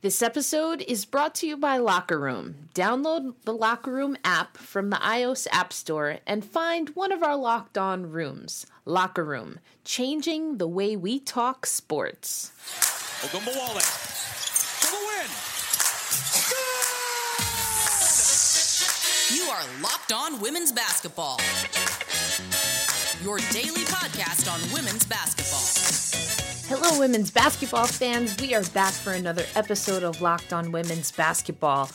This episode is brought to you by Locker Room. Download the Locker Room app from the iOS App Store and find one of our locked on rooms. Locker Room, changing the way we talk sports. Oh, Ogunbowale for the win. You are Locked On Women's Basketball. Your daily podcast on women's basketball. Hello, women's basketball fans. We are back for another episode of Locked On Women's Basketball.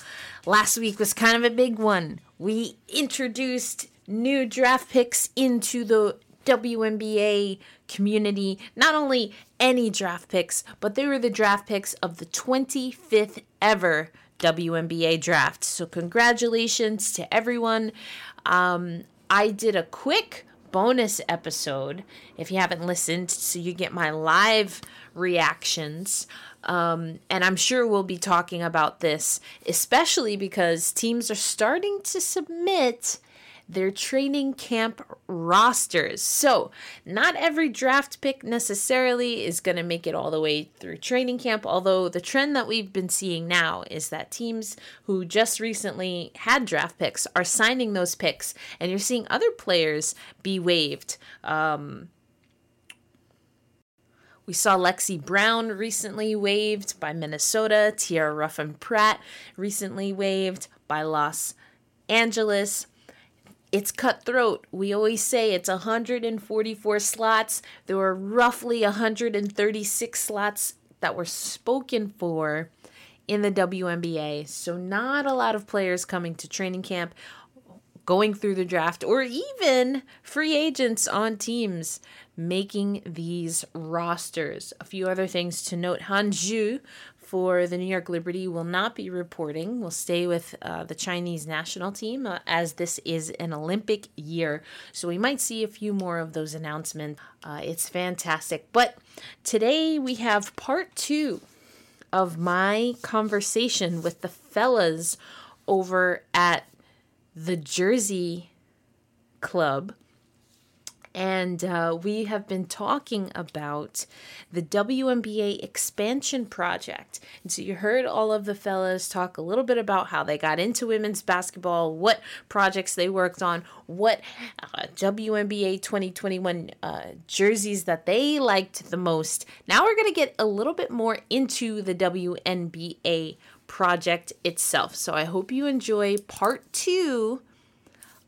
Last week was kind of a big one. We introduced new draft picks into the WNBA community. Not only any draft picks, but they were the draft picks of the 25th ever WNBA draft. So, congratulations to everyone. Um, I did a quick bonus episode if you haven't listened, so you get my live reactions. Um, and I'm sure we'll be talking about this, especially because teams are starting to submit their training camp rosters. So, not every draft pick necessarily is going to make it all the way through training camp, although the trend that we've been seeing now is that teams who just recently had draft picks are signing those picks, and you're seeing other players be waived. Um, we saw Lexi Brown recently waived by Minnesota. Tierra Ruffin-Pratt recently waived by Los Angeles it's cutthroat. We always say it's 144 slots. There were roughly 136 slots that were spoken for in the WNBA. So, not a lot of players coming to training camp, going through the draft, or even free agents on teams making these rosters. A few other things to note Han Xu for the New York Liberty will not be reporting. We'll stay with uh, the Chinese national team uh, as this is an Olympic year. So we might see a few more of those announcements. Uh, it's fantastic. But today we have part two of my conversation with the fellas over at the Jersey Club and uh, we have been talking about the WNBA expansion project. And so you heard all of the fellas talk a little bit about how they got into women's basketball, what projects they worked on, what uh, WNBA 2021 uh, jerseys that they liked the most. Now we're going to get a little bit more into the WNBA project itself. So I hope you enjoy part two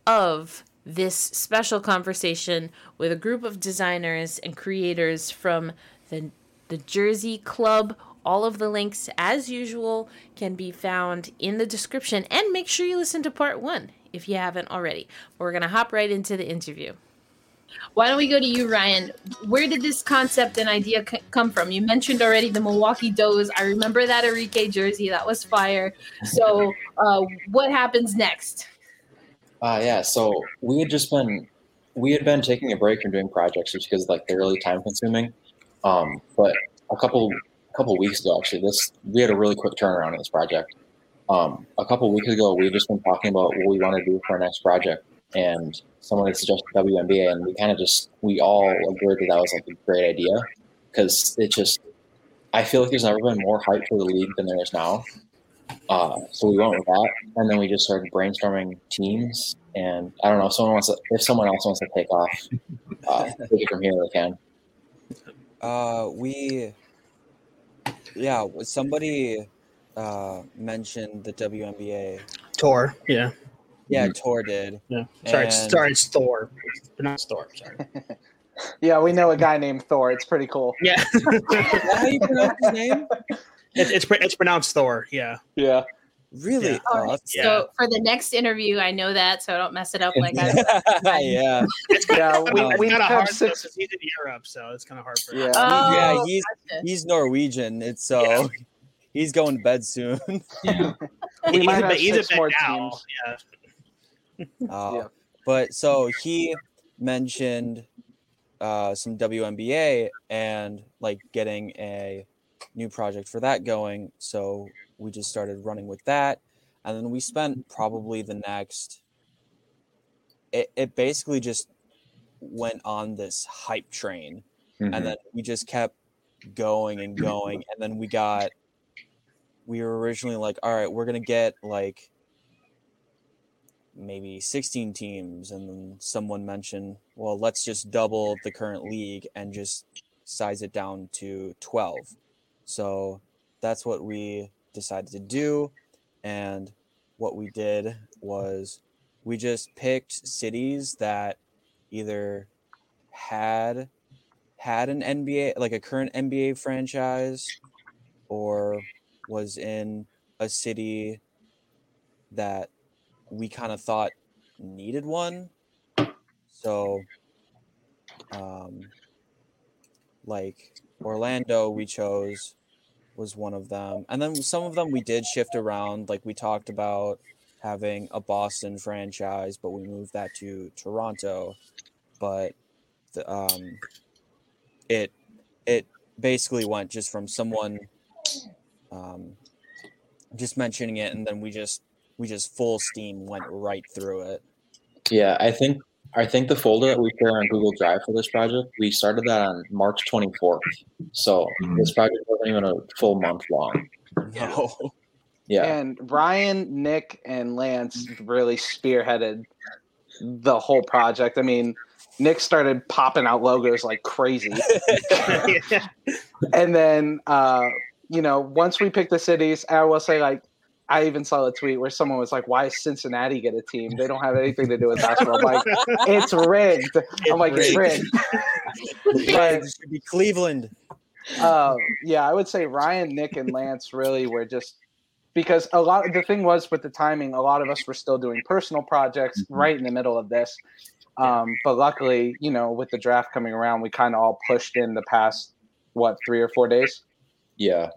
of this special conversation with a group of designers and creators from the, the Jersey Club. All of the links, as usual, can be found in the description. And make sure you listen to part one if you haven't already. We're going to hop right into the interview. Why don't we go to you, Ryan? Where did this concept and idea c- come from? You mentioned already the Milwaukee Does. I remember that Arike jersey. That was fire. So, uh, what happens next? Uh, yeah, so we had just been we had been taking a break from doing projects just because like they're really time consuming. Um, but a couple a couple weeks ago, actually, this we had a really quick turnaround on this project. Um, a couple weeks ago, we had just been talking about what we want to do for our next project, and someone had suggested WNBA, and we kind of just we all agreed that that was like a great idea because it just I feel like there's never been more hype for the league than there is now. Uh, so we went with that, and then we just started brainstorming teams. And I don't know if someone wants to, if someone else wants to take off, uh, take it from here. They can. Uh, we, yeah, somebody uh, mentioned the WNBA. Tor, yeah, Yeah, Tor did. yeah. Sorry, it's, sorry, it's Thor. It's pronounced Thor. Sorry. Yeah, we know a guy named Thor. It's pretty cool. Yeah, Is that how you pronounce his name? it's it's pro- it's pronounced Thor. Yeah. Yeah. Really? Yeah. Oh, All right. that's- So for the next interview, I know that, so I don't mess it up like I. yeah, It's kind Yeah, of, we- it's we kind of have hard six- 'cause he's in Europe, so it's kind of hard for Yeah. Oh, yeah. He's gotcha. he's Norwegian. It's so Yeah. he's going to bed soon. Yeah. We he's might a have bit, he's a six bit more now. teams. Yeah. Uh, Yeah. But so he mentioned uh, some WNBA and like getting a new project for that going. So we just started running with that. And then we spent probably the next, it, it basically just went on this hype train. Mhm. And then we just kept going and going. And then we got we were originally like, all right, we're gonna get like maybe 16 teams, and then someone mentioned, well, let's just double the current league and just size it down to 12. So that's what we decided to do, and what we did was we just picked cities that either had had an NBA like a current NBA franchise or was in a city that we kind of thought needed one. So um like Orlando we chose was one of them. And then some of them we did shift around like we talked about having a Boston franchise but we moved that to Toronto. But the, um it it basically went just from someone um, just mentioning it, and then we just we just full steam went right through it. Yeah, I think I think the folder that we share on Google Drive for this project, we started that on March 24th. So this project wasn't even a full month long. No. Yeah. And Ryan, Nick, and Lance really spearheaded the whole project. I mean, Nick started popping out logos like crazy. and then uh, you know, once we picked the cities, I will say like I even saw a tweet where someone was like, "Why does Cincinnati get a team? They don't have anything to do with basketball." I'm like, it's rigged. I'm like, it's rigged. But it should be Cleveland. uh, yeah, I would say Ryan, Nick, and Lance really were just because a lot. The thing was with the timing, a lot of us were still doing personal projects Mhm. right in the middle of this. Um, but luckily, you know, with the draft coming around, we kind of all pushed in the past what three or four days. Yeah.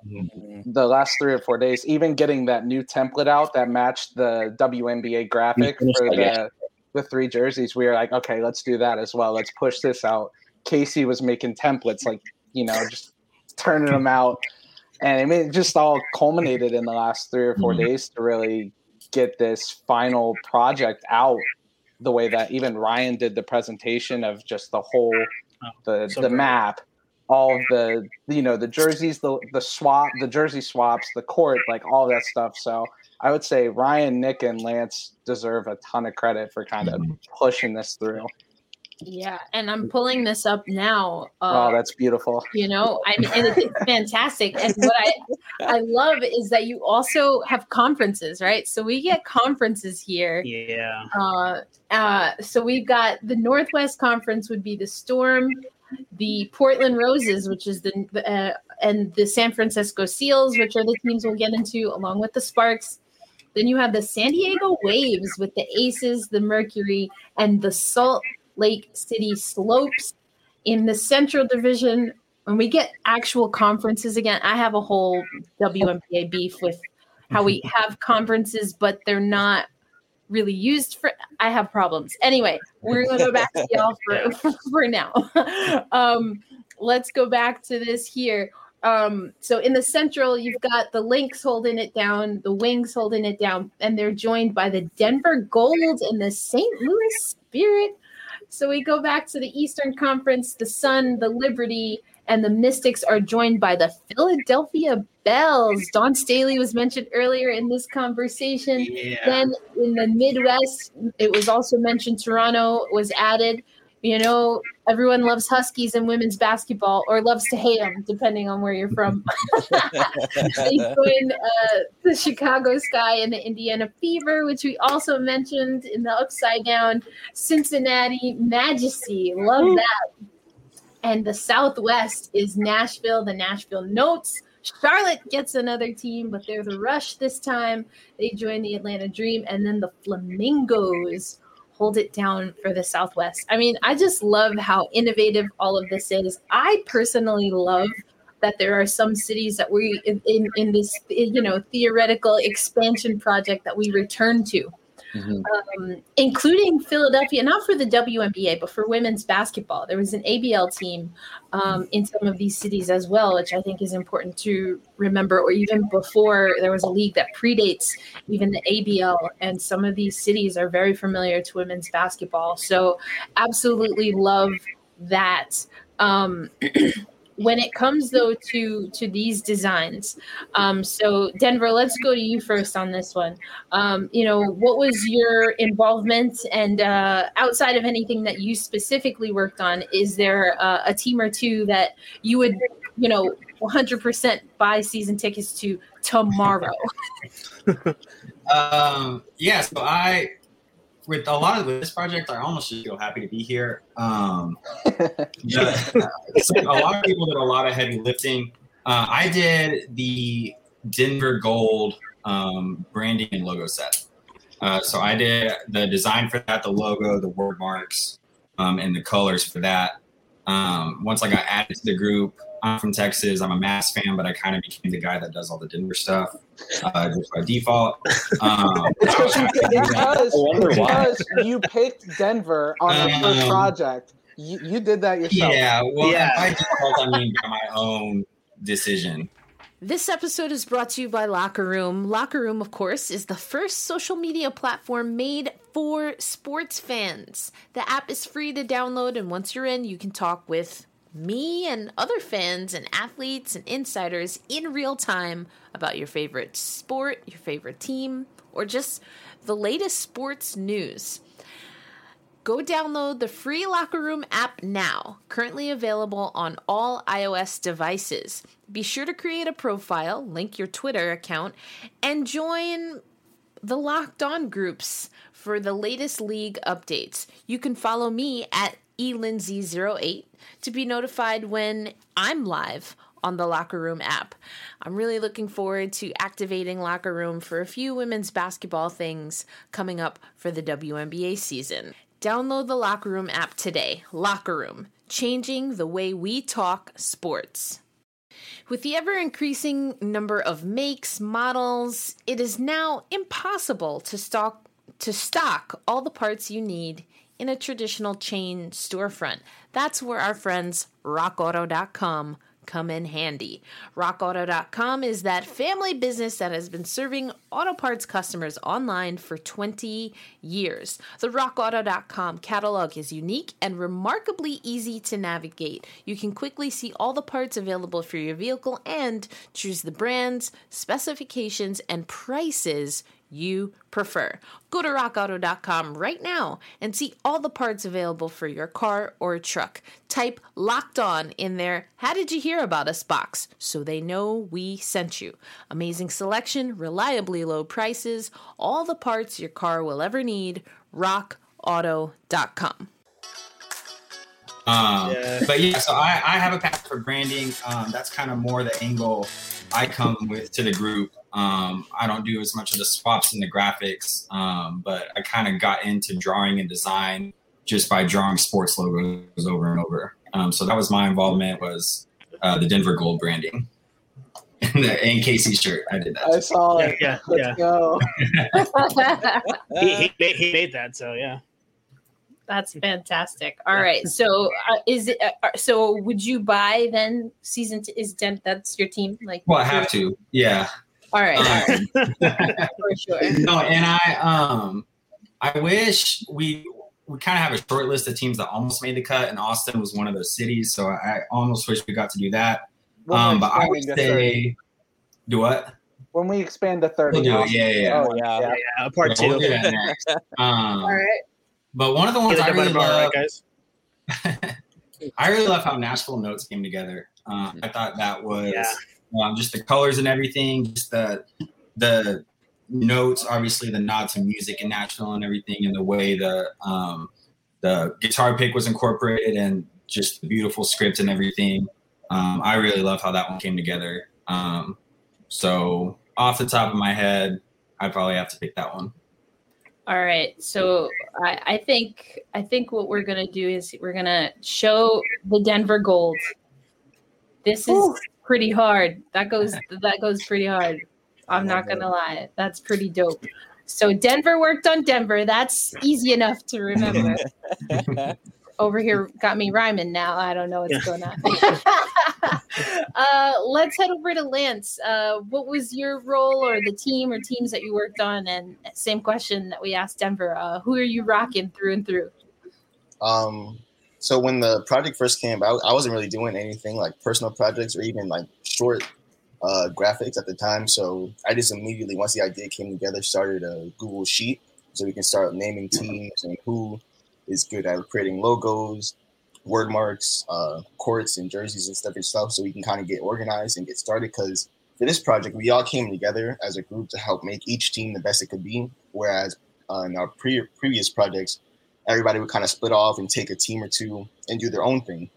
The last three or four days, even getting that new template out that matched the WNBA graphic for the the three jerseys, we were like, okay, let's do that as well. Let's push this out. Casey was making templates, like you know, just turning them out, and I mean, it just all culminated in the last three or 4 Mhm. days to really get this final project out the way that even Ryan did the presentation of just the whole Oh, the so the great. map all of the you know the jerseys the the swap the jersey swaps the court like all that stuff. So i would say ryan nick and lance deserve a ton of credit for kind of pushing this through. Yeah, and I'm pulling this up now. Uh, oh that's beautiful. you know i mean and it's fantastic and what i i love is that you also have conferences right? So we get conferences here. Yeah. uh uh so we've got the northwest conference would be the storm the portland roses which is the uh, and the san francisco seals which are the teams we'll get into along with the sparks. Then you have the san diego waves with the aces the mercury and the salt lake city slopes in the central division. When we get actual conferences again i have a whole WNBA beef with how we have conferences but they're not really used for i have problems. Anyway we're gonna go back to y'all for, for now. Um let's go back to this here. Um so in the central you've got the lynx holding it down the wings holding it down and they're joined by the denver gold and the st louis spirit. So we go back to the Eastern Conference. The Sun, the Liberty, and the Mystics are joined by the Philadelphia Bells. Dawn Staley was mentioned earlier in this conversation. Yeah. Then in the Midwest, it was also mentioned Toronto was added. You know, everyone loves Huskies and women's basketball, or loves to hate them, depending on where you're from. they joined uh, the Chicago Sky and the Indiana Fever, which we also mentioned in the Upside Down. Cincinnati Majesty, love that. And the Southwest is Nashville, the Nashville Notes. Charlotte gets another team, but they're the Rush this time. They join the Atlanta Dream, and then the Flamingos hold it down for the Southwest. I mean, I just love how innovative all of this is. I personally love that there are some cities that we in, in, in this you know theoretical expansion project that we return to Mhm. um, including Philadelphia, not for the WNBA, but for women's basketball. There was an ABL team um, in some of these cities as well, which I think is important to remember. Or even before, there was a league that predates even the ABL, and some of these cities are very familiar to women's basketball. So, absolutely love that. Um, when it comes though to to these designs, um, so Denver, let's go to you first on this one. Um, you know, what was your involvement, and uh, outside of anything that you specifically worked on, is there uh, a team or two that you would, you know, 100% buy season tickets to tomorrow? Um, yeah, so I, with a lot of this project, I almost just feel happy to be here. Um, the- so a lot of people did a lot of heavy lifting. Uh, I did the Denver Gold um, branding and logo set. Uh, so I did the design for that, the logo, the word marks, um, and the colors for that. Um, once I got added to the group, I'm from Texas. I'm a Mavs fan, but I kind of became the guy that does all the Denver stuff uh, just by default. Um, because you, because, I wonder it's why. because you picked Denver on the first Um, project. You, you did that yourself. yeah, well, Yeah. by default, I mean by my own decision. This episode is brought to you by Locker Room. Locker Room, of course, is the first social media platform made for sports fans. The app is free to download, and once you're in, you can talk with me and other fans and athletes and insiders in real time about your favorite sport, your favorite team, or just the latest sports news. Go download the free Locker Room app now, currently available on all iOS devices. Be sure to create a profile, link your Twitter account, and join the Locked On groups for the latest league updates. You can follow me at elindsay08 to be notified when I'm live on the Locker Room app. I'm really looking forward to activating Locker Room for a few women's basketball things coming up for the WNBA season. Download the Locker Room app today. Locker Room, changing the way we talk sports. With the ever increasing number of makes, models, it is now impossible to stock to stock all the parts you need in a traditional chain storefront. That's where our friends rockauto.com come in handy. RockAuto.com is that family business that has been serving auto parts customers online for 20 years. The RockAuto.com catalog is unique and remarkably easy to navigate. You can quickly see all the parts available for your vehicle and choose the brands, specifications, and prices you prefer. Go to rockauto.com right now and see all the parts available for your car or truck. Type locked on in their How Did You Hear About Us box so they know we sent you. Amazing selection, reliably low prices, all the parts your car will ever need. RockAuto.com. Um, Yeah. But yeah, so I, I have a passion for branding. Um, that's kind of more the angle I come with to the group. Um, I don't do as much of the swaps and the graphics, um, but I kind of got into drawing and design just by drawing sports logos over and over. Um, so that was my involvement was uh, the Denver Gold branding. and the and Casey shirt, I did that. I saw Yeah, it. yeah, Let's yeah. go. He, he, made, he made that, so yeah. That's fantastic. All right. So uh, is it uh, so would you buy then season t- is Den- that's your team like Well, I have to, yeah. All right. All right. Um, For sure. no, and I um I wish we we kind of have a short list of teams that almost made the cut, and Austin was one of those cities. So I almost wish we got to do that. When Um, but I would expand to 30. say do what? when we expand to 30. We'll do it. Yeah, yeah, yeah. Oh yeah. Yeah. Yeah, part We'll two. do that next. Um, All right. But one of the ones I really love, right, guys? I really love how Nashville Notes came together. Uh, I thought that was Yeah. Um, just the colors and everything, just the the notes, obviously the nod to music and national and everything, and the way the um, the guitar pick was incorporated, and just the beautiful script and everything. Um, I really love how that one came together. Um, so off the top of my head, I probably have to pick that one. All right. So I, I think I think what we're gonna do is we're gonna show the Denver Gold. This is Whew. Pretty hard. That goes that goes pretty hard. I'm not gonna lie. That's pretty dope. So Denver worked on Denver. That's easy enough to remember. Over here got me rhyming now. I don't know what's going on. uh, let's head over to Lance. Uh, what was your role or the team or teams that you worked on? And same question that we asked Denver. Uh, who are you rocking through and through? Um, so when the project first came out, I wasn't really doing anything like personal projects or even like short uh, graphics at the time. So I just immediately, once the idea came together, started a Google Sheet so we can start naming teams and who is good at creating logos, word marks, uh, courts, and jerseys and stuff and stuff. So we can kind of get organized and get started. Because for this project, we all came together as a group to help make each team the best it could be. Whereas uh, in our pre- previous projects, everybody would kind of split off and take a team or two and do their own thing,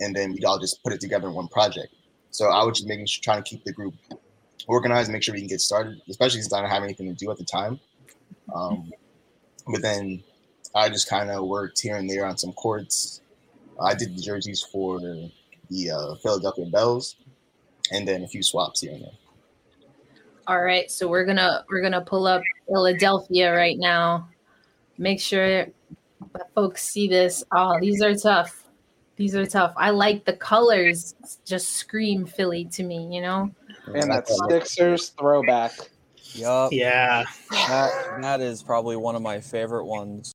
and then we'd all just put it together in one project. So I was just making sure, trying to keep the group organized, make sure we can get started, especially since I didn't have anything to do at the time. Um, but then I just kind of worked here and there on some courts. I did the jerseys for the uh, Philadelphia Bells, and then a few swaps here and there. All right, so we're gonna we're gonna pull up Philadelphia right now. Make sure that folks see this. Oh, these are tough. These are tough. I like the colors. Just scream Philly to me. You know. And that Sixers throwback. Yup. Yeah. That, that is probably one of my favorite ones.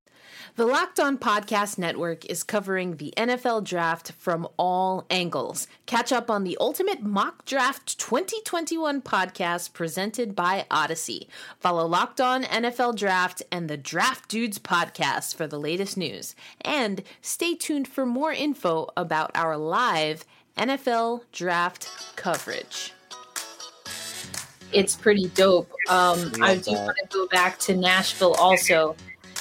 The Locked On Podcast Network is covering the NFL draft from all angles. Catch up on the Ultimate Mock Draft 2021 podcast presented by Odyssey. Follow Locked On NFL Draft and the Draft Dudes podcast for the latest news. And stay tuned for more info about our live NFL draft coverage. It's pretty dope. Um, I do want to go back to Nashville also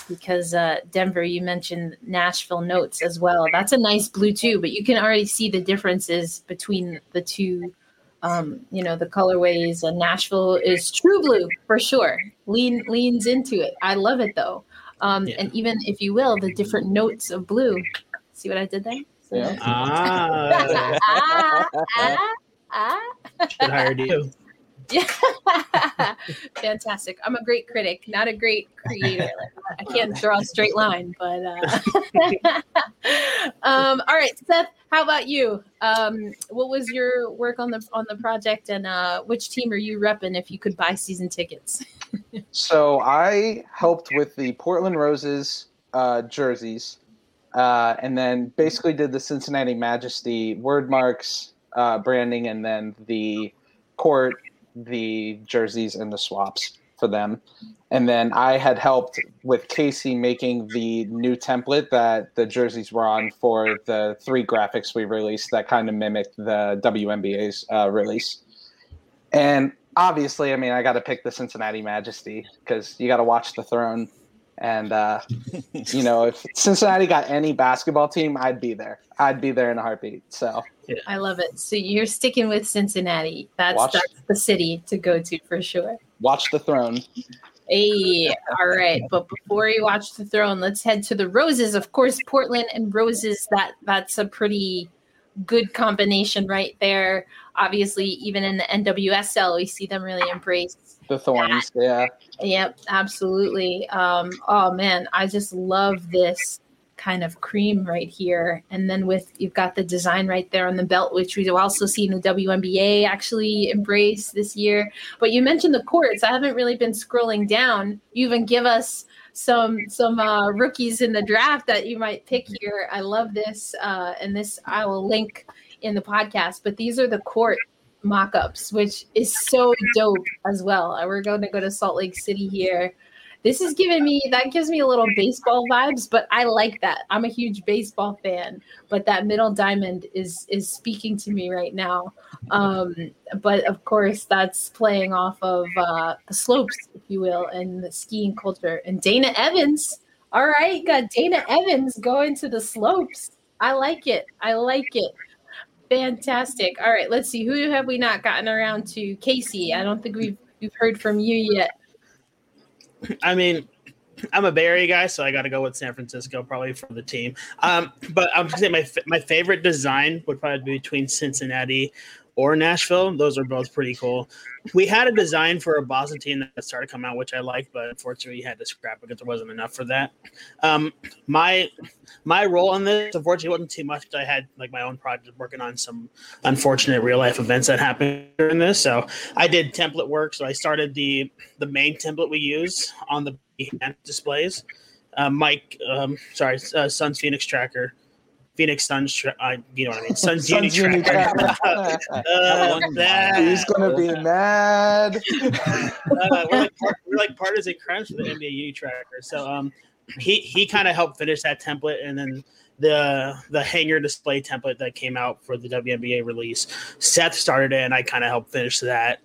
because uh, Denver, you mentioned Nashville notes as well. That's a nice blue too, but you can already see the differences between the two. Um, you know the colorways, and Nashville is true blue for sure. Lean leans into it. I love it though, um, Yeah. and even if you will, the different notes of blue. See what I did there? Yeah. Ah, ah, ah, ah. should hire you. Yeah. Fantastic. I'm a great critic, not a great creator. I can't draw a straight line, but uh... um, all right, Seth, how about you? Um, what was your work on the on the project and uh, which team are you repping if you could buy season tickets? So I helped with the Portland Roses uh, jerseys, uh, and then basically did the Cincinnati Majesty word marks, uh, branding, and then the court, the jerseys, and the swaps for them. And then I had helped with Casey making the new template that the jerseys were on for the three graphics we released that kind of mimicked the WNBA's uh, release. And obviously, I mean, I got to pick the Cincinnati Majesty because you got to watch the throne. And, uh, you know, if Cincinnati got any basketball team, I'd be there. I'd be there in a heartbeat. So, I love it. So you're sticking with Cincinnati. That's Watch- that's the city to go to for sure. watch the throne. Hey, all right. But before you watch the throne, let's head to the roses. Of course, Portland and roses. That that's a pretty good combination right there. Obviously, even in the NWSL, we see them really embrace. The thorns. Yeah. Yep, absolutely. Um, oh man, I just love this kind of cream right here. And then with you've got the design right there on the belt, which we've also seen the WNBA actually embrace this year. But you mentioned the courts. I haven't really been scrolling down. You even give us some some uh, rookies in the draft that you might pick here. I love this, uh, and this I will link in the podcast. But these are the court mock-ups, which is so dope as well. We're going to go to Salt Lake City here. This is giving me that gives me a little baseball vibes, but I like that. I'm a huge baseball fan, but that middle diamond is is speaking to me right now. Um, but of course, that's playing off of uh, the slopes, if you will, and the skiing culture. And Dana Evans, all right, got Dana Evans going to the slopes. I like it. I like it. Fantastic. All right, let's see. Who have we not gotten around to? Casey. I don't think we've we've heard from you yet. I mean, I'm a Bay Area guy, so I got to go with San Francisco probably for the team. Um, but I'm just saying my my favorite design would probably be between Cincinnati or Nashville. Those are both pretty cool. We had a design for a Boston team that started coming out, which I liked, but unfortunately, had to scrap because there wasn't enough for that. Um, my my role in this, unfortunately, wasn't too much. I had like my own project working on some unfortunate real life events that happened during this. So I did template work. So I started the the main template we use on the displays. Uh, Mike, um, sorry, uh, Sun's Phoenix Tracker Phoenix Suns. Tra- uh, you know what I mean? Suns, Suns Uni Uni tracker. tracker. Uh, that- He's gonna be mad. uh, we're, like, part- we're like partisan crimes for the NBA Uni tracker. So um, he he kind of helped finish that template, and then the the hanger display template that came out for the WNBA release. Seth started it, and I kind of helped finish that.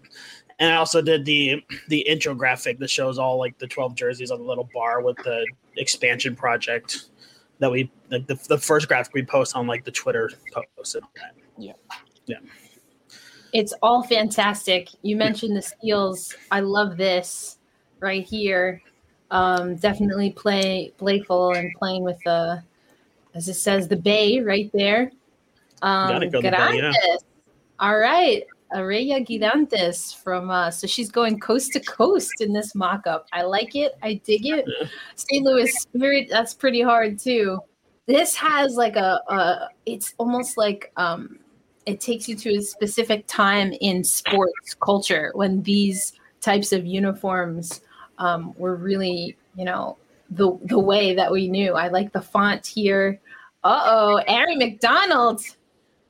And I also did the the intro graphic that shows all like the twelve jerseys on the little bar with the expansion project that we like the, the first graphic we post on like the Twitter post and all that. It's all fantastic. You mentioned the Seals. I love this right here. Um, definitely play playful and playing with the, as it says, the bay right there. Um, Gotta go the bay, yeah. All right. Arella Guirantes from, uh, so she's going coast to coast in this mock up. I like it. I dig it. St. Louis Spirit, that's pretty hard too. This has like a, a it's almost like, um, it takes you to a specific time in sports culture when these types of uniforms um, were really, you know, the the way that we knew. I like the font here. Uh oh, Ari McDonald.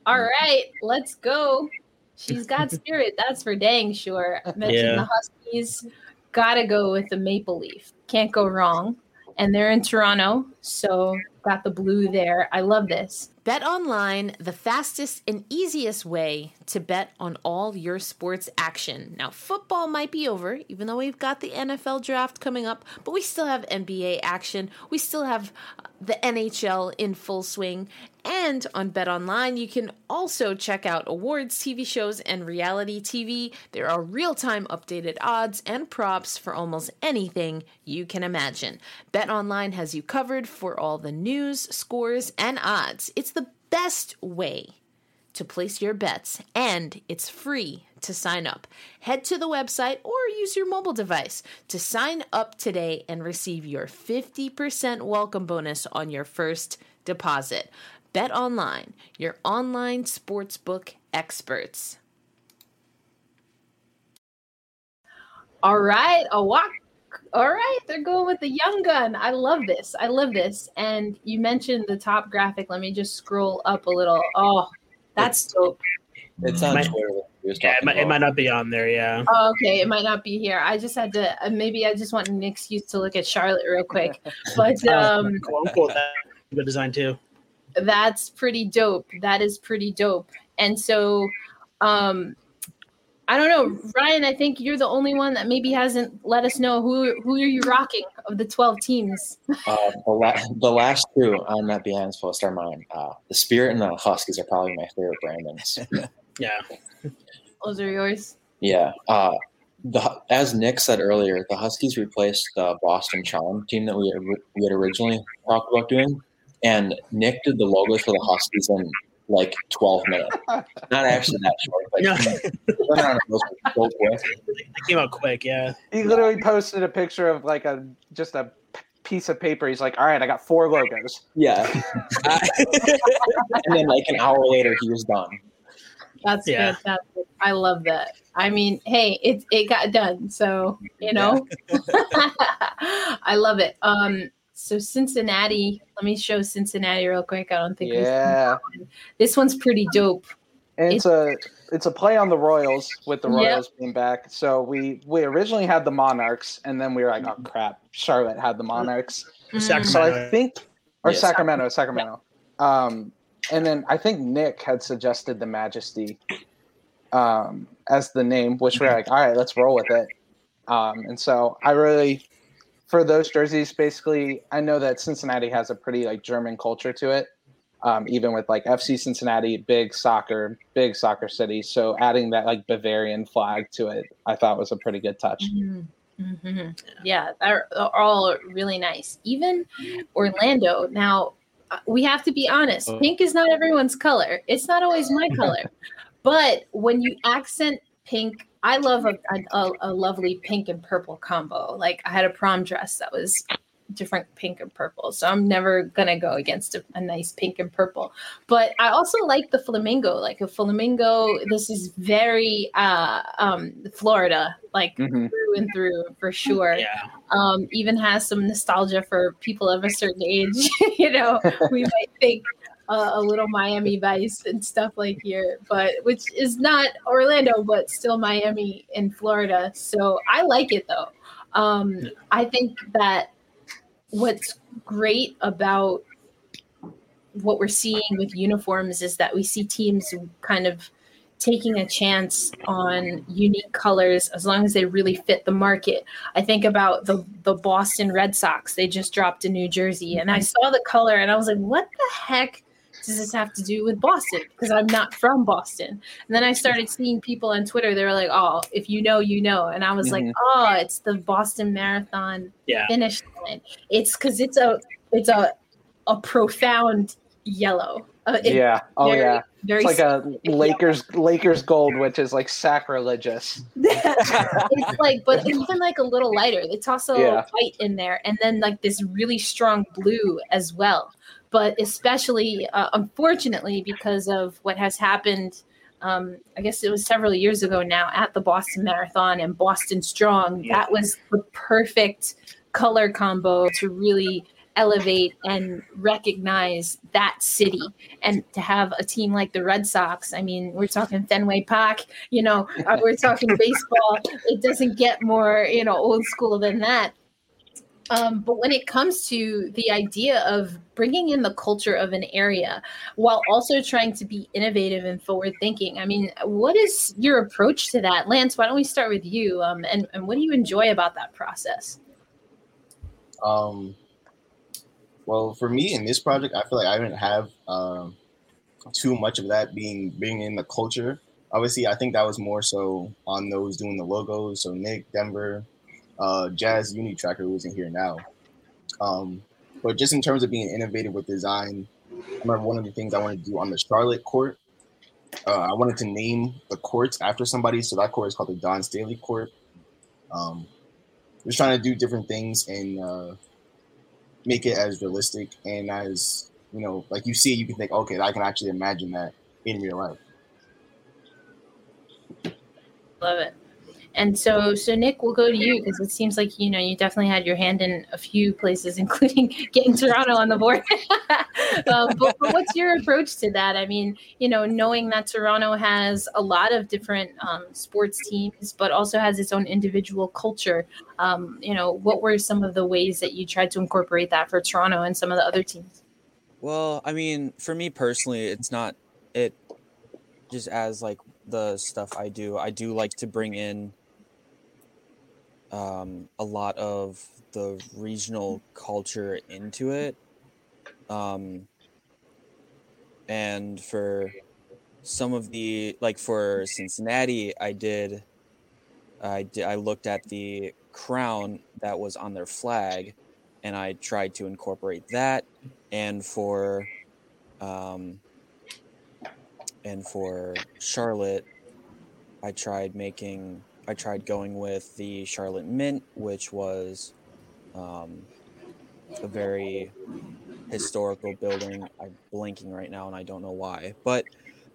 All right, let's go. She's got spirit, that's for dang sure. I mentioned Yeah. the Huskies. Gotta go with the maple leaf. Can't go wrong. And they're in Toronto, so got the blue there. I love this. Bet online, the fastest and easiest way to bet on all your sports action. Now, football might be over, even though we've got the NFL draft coming up, but we still have NBA action. We still have uh, the NHL in full swing. And on Bet Online, you can also check out awards, TV shows, and reality TV. There are real time updated odds and props for almost anything you can imagine. Bet Online has you covered for all the news, scores, and odds. It's the best way to place your bets, and it's free to sign up. Head to the website or use your mobile device to sign up today and receive your 50% welcome bonus on your first deposit. Bet online, your online sportsbook experts. All right, a walk. All right, they're going with the young gun. I love this. I love this. And you mentioned the top graphic. Let me just scroll up a little. Oh, that's dope. It's on Might- Twitter. He Yeah, it might, it might not be on there. Yeah. Oh, okay, it might not be here. I just had to. Uh, maybe I just want an excuse to look at Charlotte real quick. But um, Cool, I'm cool with that. Good design too. that's pretty dope. That is pretty dope. And so, um, I don't know, Ryan. I think you're the only one that maybe hasn't let us know who who are you rocking of the twelve teams. Uh, the, la- the last two on that Behance post are mine. Uh, the Spirit and the Huskies are probably my favorite brandings. Yeah. Those are yours. yeah. Uh, the as Nick said earlier, the Huskies replaced the Boston Charm team that we had, we had originally talked about doing, and Nick did the logos for the Huskies in like 12 minutes. Not actually that short, but No. he went so quick. It came out quick. Yeah. He literally posted a picture of like a just a piece of paper. He's like, "All right, I got four logos." Yeah. and then like an hour later, he was done. That's Yeah. fantastic. I love that. I mean, hey, it it got done. So you know, I love it. Um, so Cincinnati. Let me show Cincinnati real quick. I don't think Yeah, one. this one's pretty dope. and it's a it's a play on the Royals with the Yep. Royals being back. So we we originally had the Monarchs, and then we were like, "Oh crap!" Charlotte had the Monarchs. Mm. So I think, or Yes. Sacramento, Sacramento. Um, and then I think Nick had suggested the Majesty um, as the name, which we're like, all right, let's roll with it. Um, and so I really, for those jerseys, basically, I know that Cincinnati has a pretty like German culture to it. Um, even with like FC Cincinnati, big soccer, big soccer city. So adding that like Bavarian flag to it, I thought was a pretty good touch. Mhm. Mhm. Yeah, they're they're all really nice. Even Orlando. Now, uh, we have to be honest. Oh. Pink is not everyone's color. It's not always my color. But when you accent pink, I love a, a, a lovely pink and purple combo. Like I had a prom dress that was different pink and purple. So I'm never gonna go against a, a nice pink and purple. But I also like the flamingo. Like a flamingo, this is very uh um Florida, like Mhm. through and through for sure. Yeah. Um, even has some nostalgia for people of a certain age. you know, we might think uh, a little Miami Vice and stuff like here, but which is not Orlando, but still Miami in Florida. So I like it though. Um, I think that what's great about what we're seeing with uniforms is that we see teams kind of taking a chance on unique colors as long as they really fit the market. I think about the the Boston Red Sox. They just dropped a New Jersey and I saw the color and I was like, what the heck does this have to do with Boston? Because I'm not from Boston. And then I started seeing people on Twitter, they were like, Oh, if you know, you know. And I was Mhm. like, Oh, it's the Boston Marathon Yeah. finish line. It's because it's a it's a a profound yellow. Uh, yeah. Oh very- yeah. very It's like a Lakers Lakers gold, which is like sacrilegious. it's like, but even like a little lighter. It's also Yeah. white in there, and then like this really strong blue as well. But especially, uh, unfortunately, because of what has happened, um, I guess it was several years ago now at the Boston Marathon and Boston Strong. Yeah. That was the perfect color combo to really elevate and recognize that city and to have a team like the Red Sox. I mean, we're talking Fenway Park, you know, uh, we're talking baseball. It doesn't get more, you know, old school than that. Um, but when it comes to the idea of bringing in the culture of an area while also trying to be innovative and forward thinking, I mean, what is your approach to that? Lance, why don't we start with you? Um, and, and what do you enjoy about that process? Um, well, for me in this project, I feel like I didn't have um, too much of that being bringing in the culture. Obviously, I think that was more so on those doing the logos. So Nick, Denver, uh, Jazz, Uni Tracker, who isn't here now. Um, but just in terms of being innovative with design, I remember one of the things I wanted to do on the Charlotte court. Uh, I wanted to name the courts after somebody, so that court is called the Dawn Staley Court. Um, just trying to do different things and uh, make it as realistic and as you know, like you see, you can think, okay, I can actually imagine that in real life. Love it. And so, so Nick, we'll go to you because it seems like you know you definitely had your hand in a few places, including getting Toronto on the board. um, but, but what's your approach to that? I mean, you know, knowing that Toronto has a lot of different um, sports teams, but also has its own individual culture. Um, you know, what were some of the ways that you tried to incorporate that for Toronto and some of the other teams? Well, I mean, for me personally, it's not it just as like the stuff I do. I do like to bring in um, a lot of the regional culture into it. Um, and for some of the like for Cincinnati, I did I did I looked at the crown that was on their flag and I tried to incorporate that and for um, and for Charlotte, I tried making I tried going with the Charlotte Mint, which was um, a very historical building. I'm blanking right now, and I don't know why. But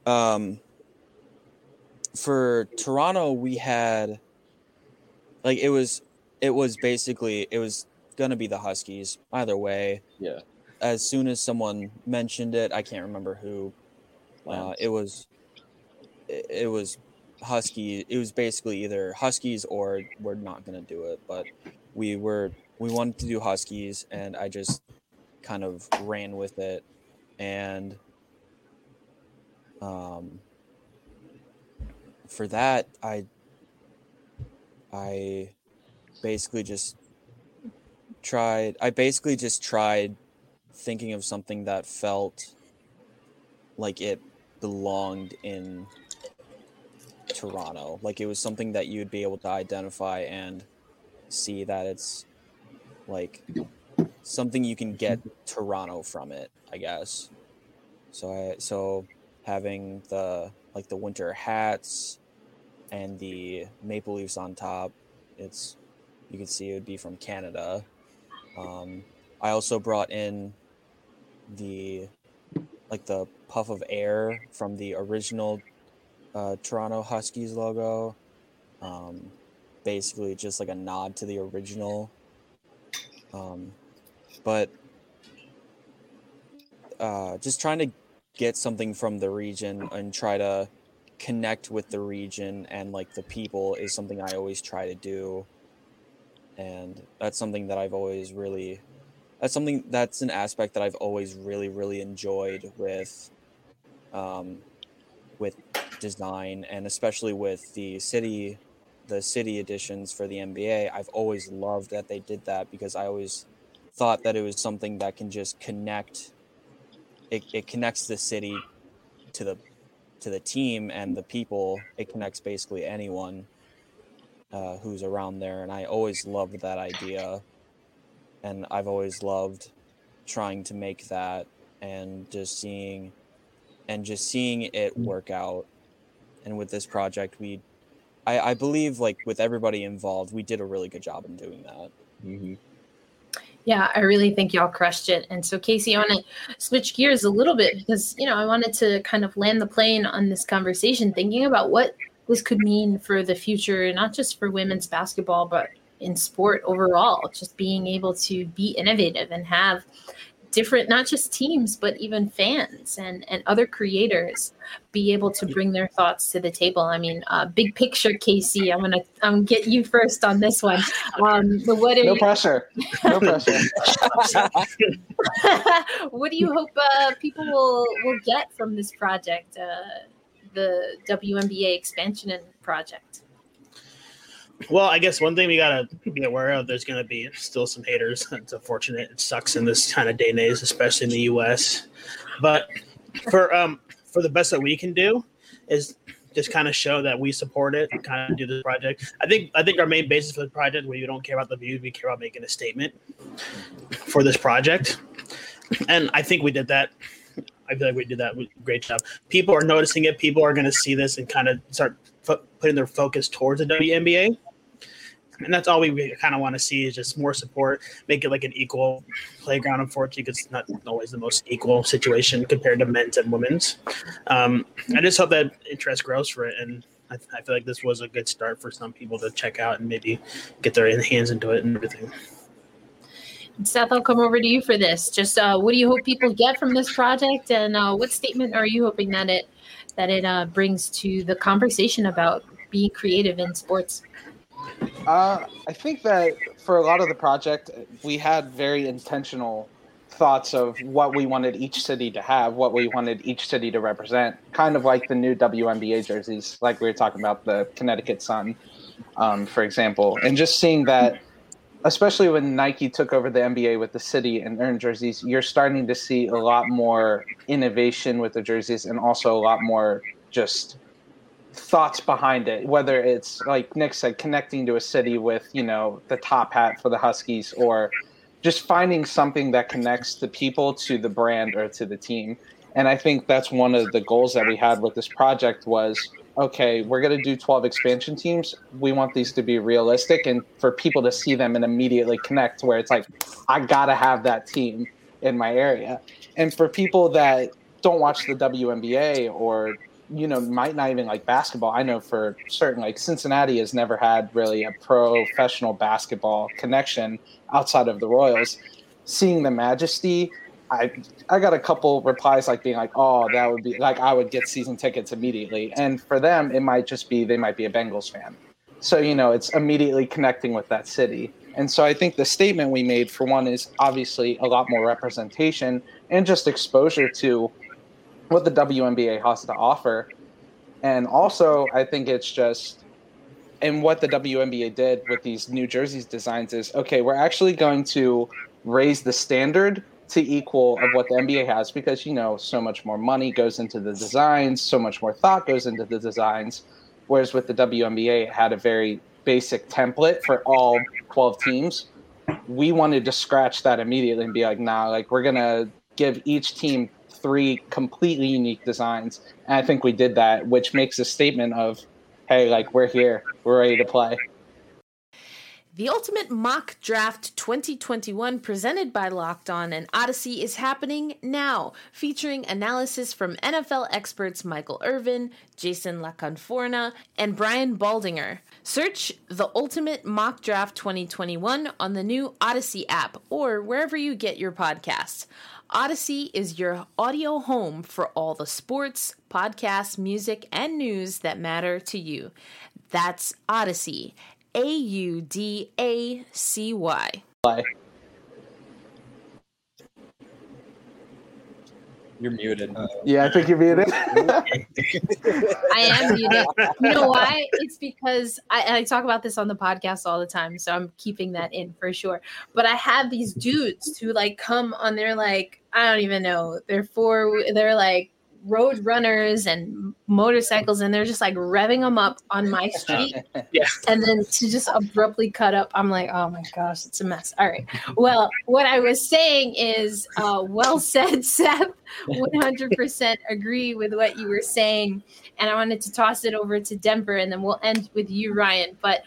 um, for Toronto, we had like it was it was basically it was gonna be the Huskies either way Yeah. as soon as someone mentioned it, I can't remember who. Uh, it was, it, it was Husky. It was basically either Huskies or we're not gonna do it. But we were we wanted to do Huskies, and I just kind of ran with it, and um, for that I I basically just tried. I basically just tried thinking of something that felt like it belonged in Toronto. Like it was something that you'd be able to identify and see that it's like something you can get Toronto from it, I guess. So I so having the like the winter hats and the maple leaves on top, it's you can see it would be from Canada. Um, I also brought in the like the puff of air from the original uh, Toronto Huskies logo. Um, basically, just like a nod to the original. Um, but uh, just trying to get something from the region and try to connect with the region and like the people is something I always try to do. And that's something that I've always really that's something that's an aspect that I've always really really enjoyed with um with design and especially with the city the city editions for the NBA. I've always loved that they did that because I always thought that it was something that can just connect it, it connects the city to the to the team and the people it connects basically anyone uh, who's around there and i always loved that idea and i've always loved trying to make that and just seeing and just seeing it work out and with this project we i, I believe like with everybody involved we did a really good job in doing that Mm-hmm. Yeah, I really think y'all crushed it. And so, Casey, I want to switch gears a little bit because, you know, I wanted to kind of land the plane on this conversation, thinking about what this could mean for the future, not just for women's basketball, but in sport overall. Just being able to be innovative and have different not just teams but even fans and and other creators be able to bring their thoughts to the table i mean uh, big picture casey i'm gonna um, get you first on this one um but what are No you- pressure. No pressure. what do you hope uh, people will will get from this project uh, the WNBA expansion and project Well, I guess one thing we gotta be aware of, there's gonna be still some haters. It's unfortunate. It sucks in this kind of day and age, especially in the U.S. But for um for the best that we can do is just kind of show that we support it and kind of do this project. I think I think our main basis for the project, where we don't care about the views, we care about making a statement for this project, and I think we did that. I feel like we did that great job. People are noticing it. People are going to see this and kind of start putting their focus towards the WNBA. And that's all we kind of want to see is just more support, make it like an equal playground. Unfortunately, because it's not always the most equal situation compared to men's and women's. Um, I just hope that interest grows for it, and I, I feel like this was a good start for some people to check out and maybe get their hands into it and everything. Seth, I'll come over to you for this. Just uh, what do you hope people get from this project, and uh, what statement are you hoping that it that it uh, brings to the conversation about being creative in sports? Uh, I think that for a lot of the project, we had very intentional thoughts of what we wanted each city to have, what we wanted each city to represent, kind of like the new WNBA jerseys, like we were talking about the Connecticut Sun, um, for example, and just seeing that. Especially when Nike took over the NBA with the city and earned jerseys, you're starting to see a lot more innovation with the jerseys and also a lot more just thoughts behind it whether it's like nick said connecting to a city with you know the top hat for the huskies or just finding something that connects the people to the brand or to the team. And i think that's one of the goals that we had with this project was okay we're going to do 12 expansion teams. We want these to be realistic and for people to see them and immediately connect where it's like i gotta have that team in my area. And for people that don't watch the WNBA or you know might not even like basketball. I know for certain like cincinnati has never had really a professional basketball connection outside of the royals. Seeing the majesty i i got a couple replies like being like oh that would be like i would get season tickets immediately. And for them it might just be they might be a bengals fan. So you know it's immediately connecting with that city. And so i think the statement we made for one is obviously a lot more representation and just exposure to what the WNBA has to offer. And also, I think it's just, and what the WNBA did with these New Jersey's designs is okay, we're actually going to raise the standard to equal of what the NBA has because, you know, so much more money goes into the designs, so much more thought goes into the designs. Whereas with the WNBA, it had a very basic template for all 12 teams. We wanted to scratch that immediately and be like, nah, like we're going to give each team three completely unique designs. And I think we did that, which makes a statement of, hey, like we're here, we're ready to play. The Ultimate Mock Draft 2021, presented by Locked On and Audacy, is happening now, featuring analysis from NFL experts Michael Irvin, Jason La Canfora, and Brian Baldinger. Search The Ultimate Mock Draft 2021 on the new Audacy app or wherever you get your podcasts. Audacy is your audio home for all the sports, podcasts, music, and news that matter to you. That's Audacy. A U D A C Y. Bye. You're muted. Uh, yeah, I think you're muted. I am muted. You know why? It's because I, I talk about this on the podcast all the time, so I'm keeping that in for sure. But I have these dudes who like come on their like I don't even know. They're four. They're like road runners and motorcycles and they're just like revving them up on my street. Yeah. and then to just abruptly cut up i'm like oh my gosh it's a mess. All right. Well what i was saying is uh, well said seth. 100% agree with what you were saying. And i wanted to toss it over to denver and then we'll end with you ryan. But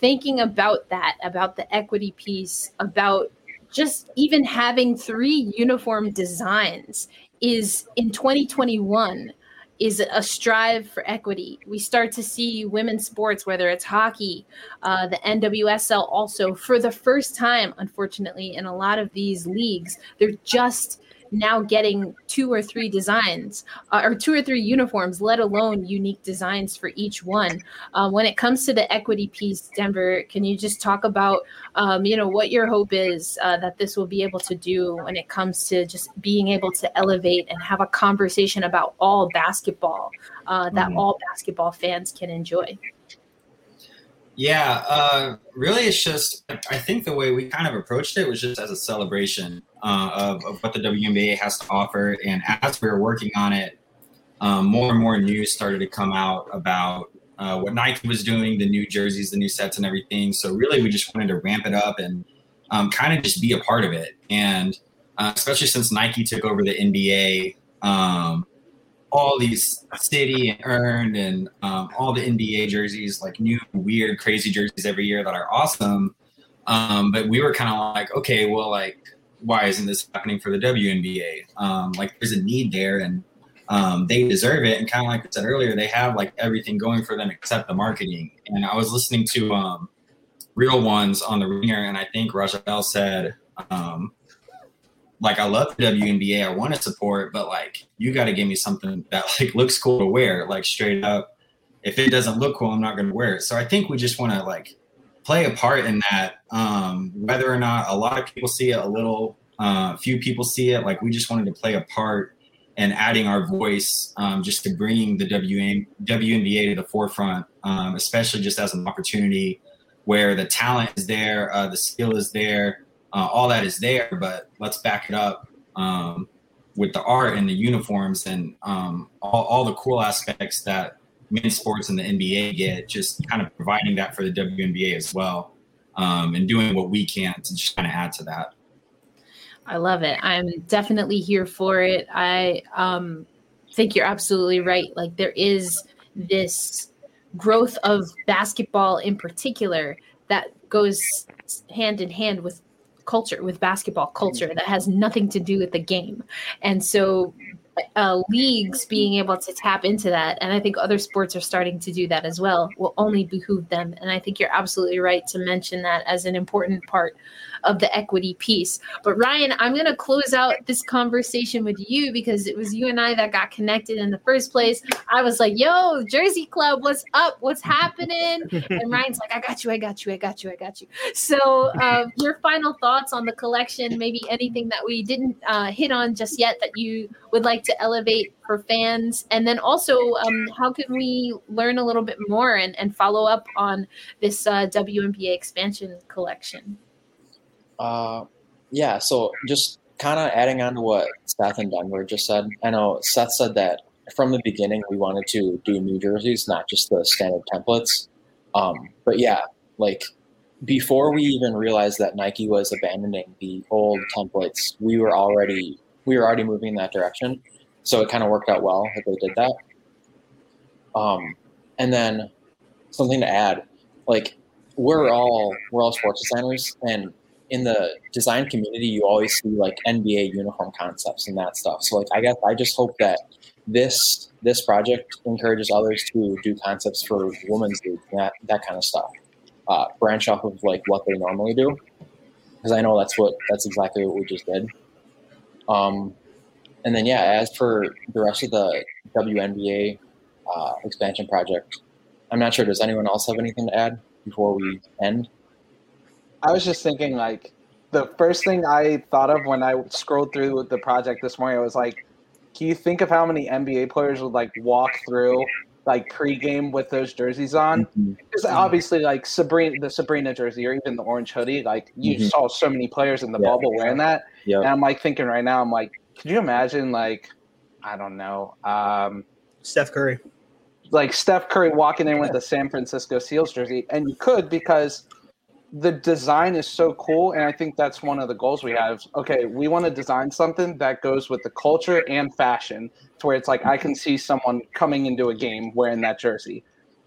thinking about that about the equity piece about just even having three uniform designs is in 2021 is a strive for equity. We start to see women's sports, whether it's hockey, uh, the NWSL, also for the first time, unfortunately, in a lot of these leagues, they're just now getting two or three designs uh, or two or three uniforms, let alone unique designs for each one. Uh, when it comes to the equity piece, Denver, can you just talk about, um, you know, what your hope is uh, that this will be able to do when it comes to just being able to elevate and have a conversation about all basketball uh, that Mhm. all basketball fans can enjoy? Yeah, uh, really, it's just I think the way we kind of approached it was just as a celebration uh, of, of what the WNBA has to offer. And as we were working on it, um, more and more news started to come out about uh, what Nike was doing, the new jerseys, the new sets, and everything. So really, we just wanted to ramp it up and um, kind of just be a part of it. And uh, especially since Nike took over the NBA. Um, all these city and earned and um, all the NBA jerseys, like new weird crazy jerseys every year that are awesome. Um, but we were kind of like, okay, well, like, why isn't this happening for the WNBA? Um, like, there's a need there, and um, they deserve it. And kind of like I said earlier, they have like everything going for them except the marketing. And I was listening to um, Real Ones on the Ringer, and I think Raja Bell said, um, like I love the WNBA, I want to support, but like you got to give me something that like looks cool to wear, like straight up. If it doesn't look cool, I'm not going to wear it. So I think we just want to like play a part in that. Um, whether or not a lot of people see it, a little uh, few people see it, like we just wanted to play a part and adding our voice um, just to bringing the WN, WNBA to the forefront, um, especially just as an opportunity where the talent is there, uh, the skill is there, uh, all that is there, but let's back it up um, with the art and the uniforms and um, all, all the cool aspects that men's sports and the NBA get, just kind of providing that for the WNBA as well um, and doing what we can to just kind of add to that. I love it. I'm definitely here for it. I um, think you're absolutely right. Like there is this growth of basketball in particular that goes hand in hand with culture, with basketball culture that has nothing to do with the game. And so uh, leagues being able to tap into that, and I think other sports are starting to do that as well, will only behoove them. And I think you're absolutely right to mention that as an important part of the equity piece. But Ryan, I'm going to close out this conversation with you because it was you and I that got connected in the first place. I was like, yo, Jersey Club, what's up? What's happening? And Ryan's like, I got you, I got you, I got you, I got you. So, uh, your final thoughts on the collection, maybe anything that we didn't uh, hit on just yet that you would like to elevate for fans? And then also, um, how can we learn a little bit more and, and follow up on this uh, WNBA expansion collection? Uh, yeah, so just kind of adding on to what Seth and Denver just said. I know Seth said that from the beginning we wanted to do new jerseys, not just the standard templates. Um, but yeah, like before we even realized that Nike was abandoning the old templates, we were already we were already moving in that direction. So it kind of worked out well that they did that. Um, and then something to add, like we're all we're all sports designers, and in the design community, you always see like NBA uniform concepts and that stuff. So like, I guess I just hope that this this project encourages others to do concepts for women's league, that that kind of stuff. Uh, branch off of like what they normally do, because I know that's what that's exactly what we just did. Um, and then yeah, as for the rest of the WNBA uh, expansion project, I'm not sure. Does anyone else have anything to add before we end? I was just thinking, like, the first thing I thought of when I scrolled through the project this morning, I was like, can you think of how many NBA players would like walk through like pregame with those jerseys on? Mm-hmm. Because obviously, like Sabrina, the Sabrina jersey, or even the orange hoodie, like you Mhm. saw so many players in the Yeah. bubble wearing that. Yeah. And I'm like thinking right now, I'm like, could you imagine, like, I don't know, um, Steph Curry. like Steph Curry walking in with the San Francisco Seals jersey, and you could because the design is so cool, and I think that's one of the goals we have. Okay, we want to design something that goes with the culture and fashion, to where it's like I can see someone coming into a game wearing that jersey,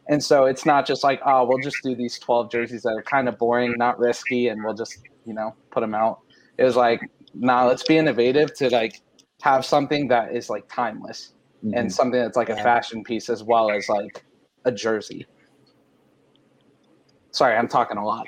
and so it's not just like oh we'll just do these twelve jerseys that are kind of boring, not risky, and we'll just you know put them out. It was like nah, let's be innovative to like have something that is like timeless and something that's like a fashion piece as well as like a jersey. Sorry, I'm talking a lot.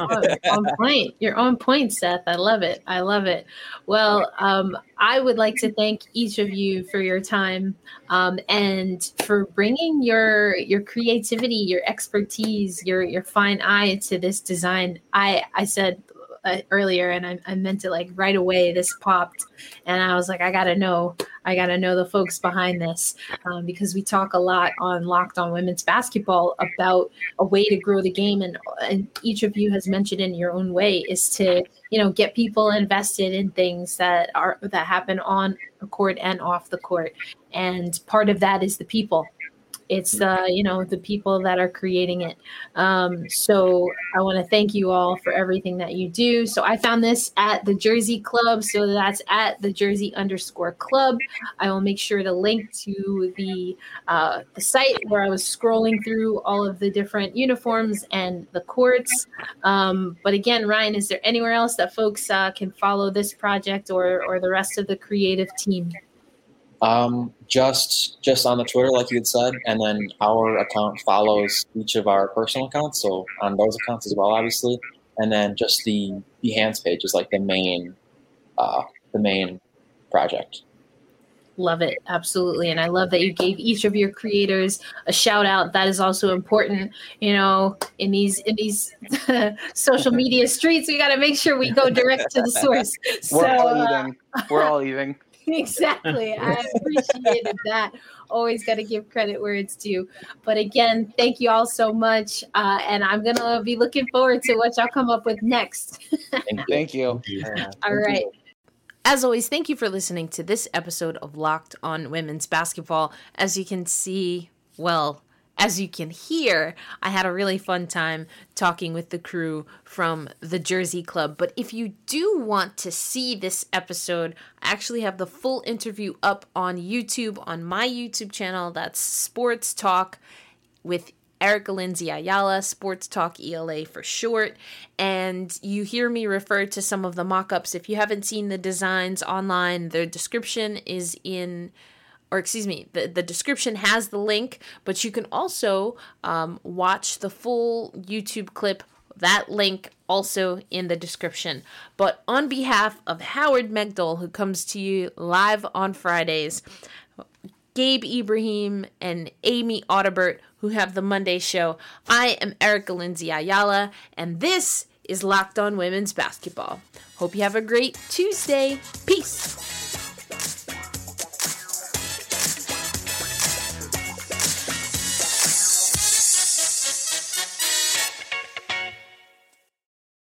on, on point. You're on point, Seth. I love it. I love it. Well, um, I would like to thank each of you for your time um, and for bringing your your creativity, your expertise, your your fine eye to this design. I I said uh, earlier, and I, I meant it like right away. This popped, and I was like, I gotta know. I gotta know the folks behind this um, because we talk a lot on Locked On Women's Basketball about a way to grow the game and, and each of you has mentioned in your own way is to you know get people invested in things that are that happen on the court and off the court and part of that is the people it's uh you know the people that are creating it. Um so i want to thank you all for everything that you do. So i found this at the jersey club so that's at the jersey underscore club. I will make sure to link to the uh the site where i was scrolling through all of the different uniforms and the courts. Um but again ryan is there anywhere else that folks uh, can follow this project or or the rest of the creative team Um, just just on the Twitter, like you had said, and then our account follows each of our personal accounts. So on those accounts as well, obviously, and then just the Behance page is like the main, uh, the main project. Love it. Absolutely. And I love that you gave each of your creators a shout out. That is also important, you know, in these in these social media streets, we got to make sure we go direct to the source. We're all uh, eating. We're all eating. exactly. I appreciated that. Always got to give credit where it's due. But again, thank you all so much. Uh, and I'm going to be looking forward to what y'all come up with next. Thank you. all right. As always, thank you for listening to this episode of Locked on Women's Basketball. As you can see, well, as you can hear, I had a really fun time talking with the crew from the Jersey Club. But if you do want to see this episode, I actually have the full interview up on YouTube on my YouTube channel. That's Sports Talk with Erica Lindsay Ayala, Sports Talk ELA for short. And you hear me refer to some of the mock ups. If you haven't seen the designs online, the description is in, or excuse me, the, the description has the link, but you can also um, watch the full YouTube clip. That link also in the description. But on behalf of Howard Megdal, who comes to you live on Fridays, Gabe Ibrahim and Amy Audibert, who have the Monday show. I am Erica Lindsay Ayala, and this is Locked On Women's Basketball. Hope you have a great Tuesday. Peace.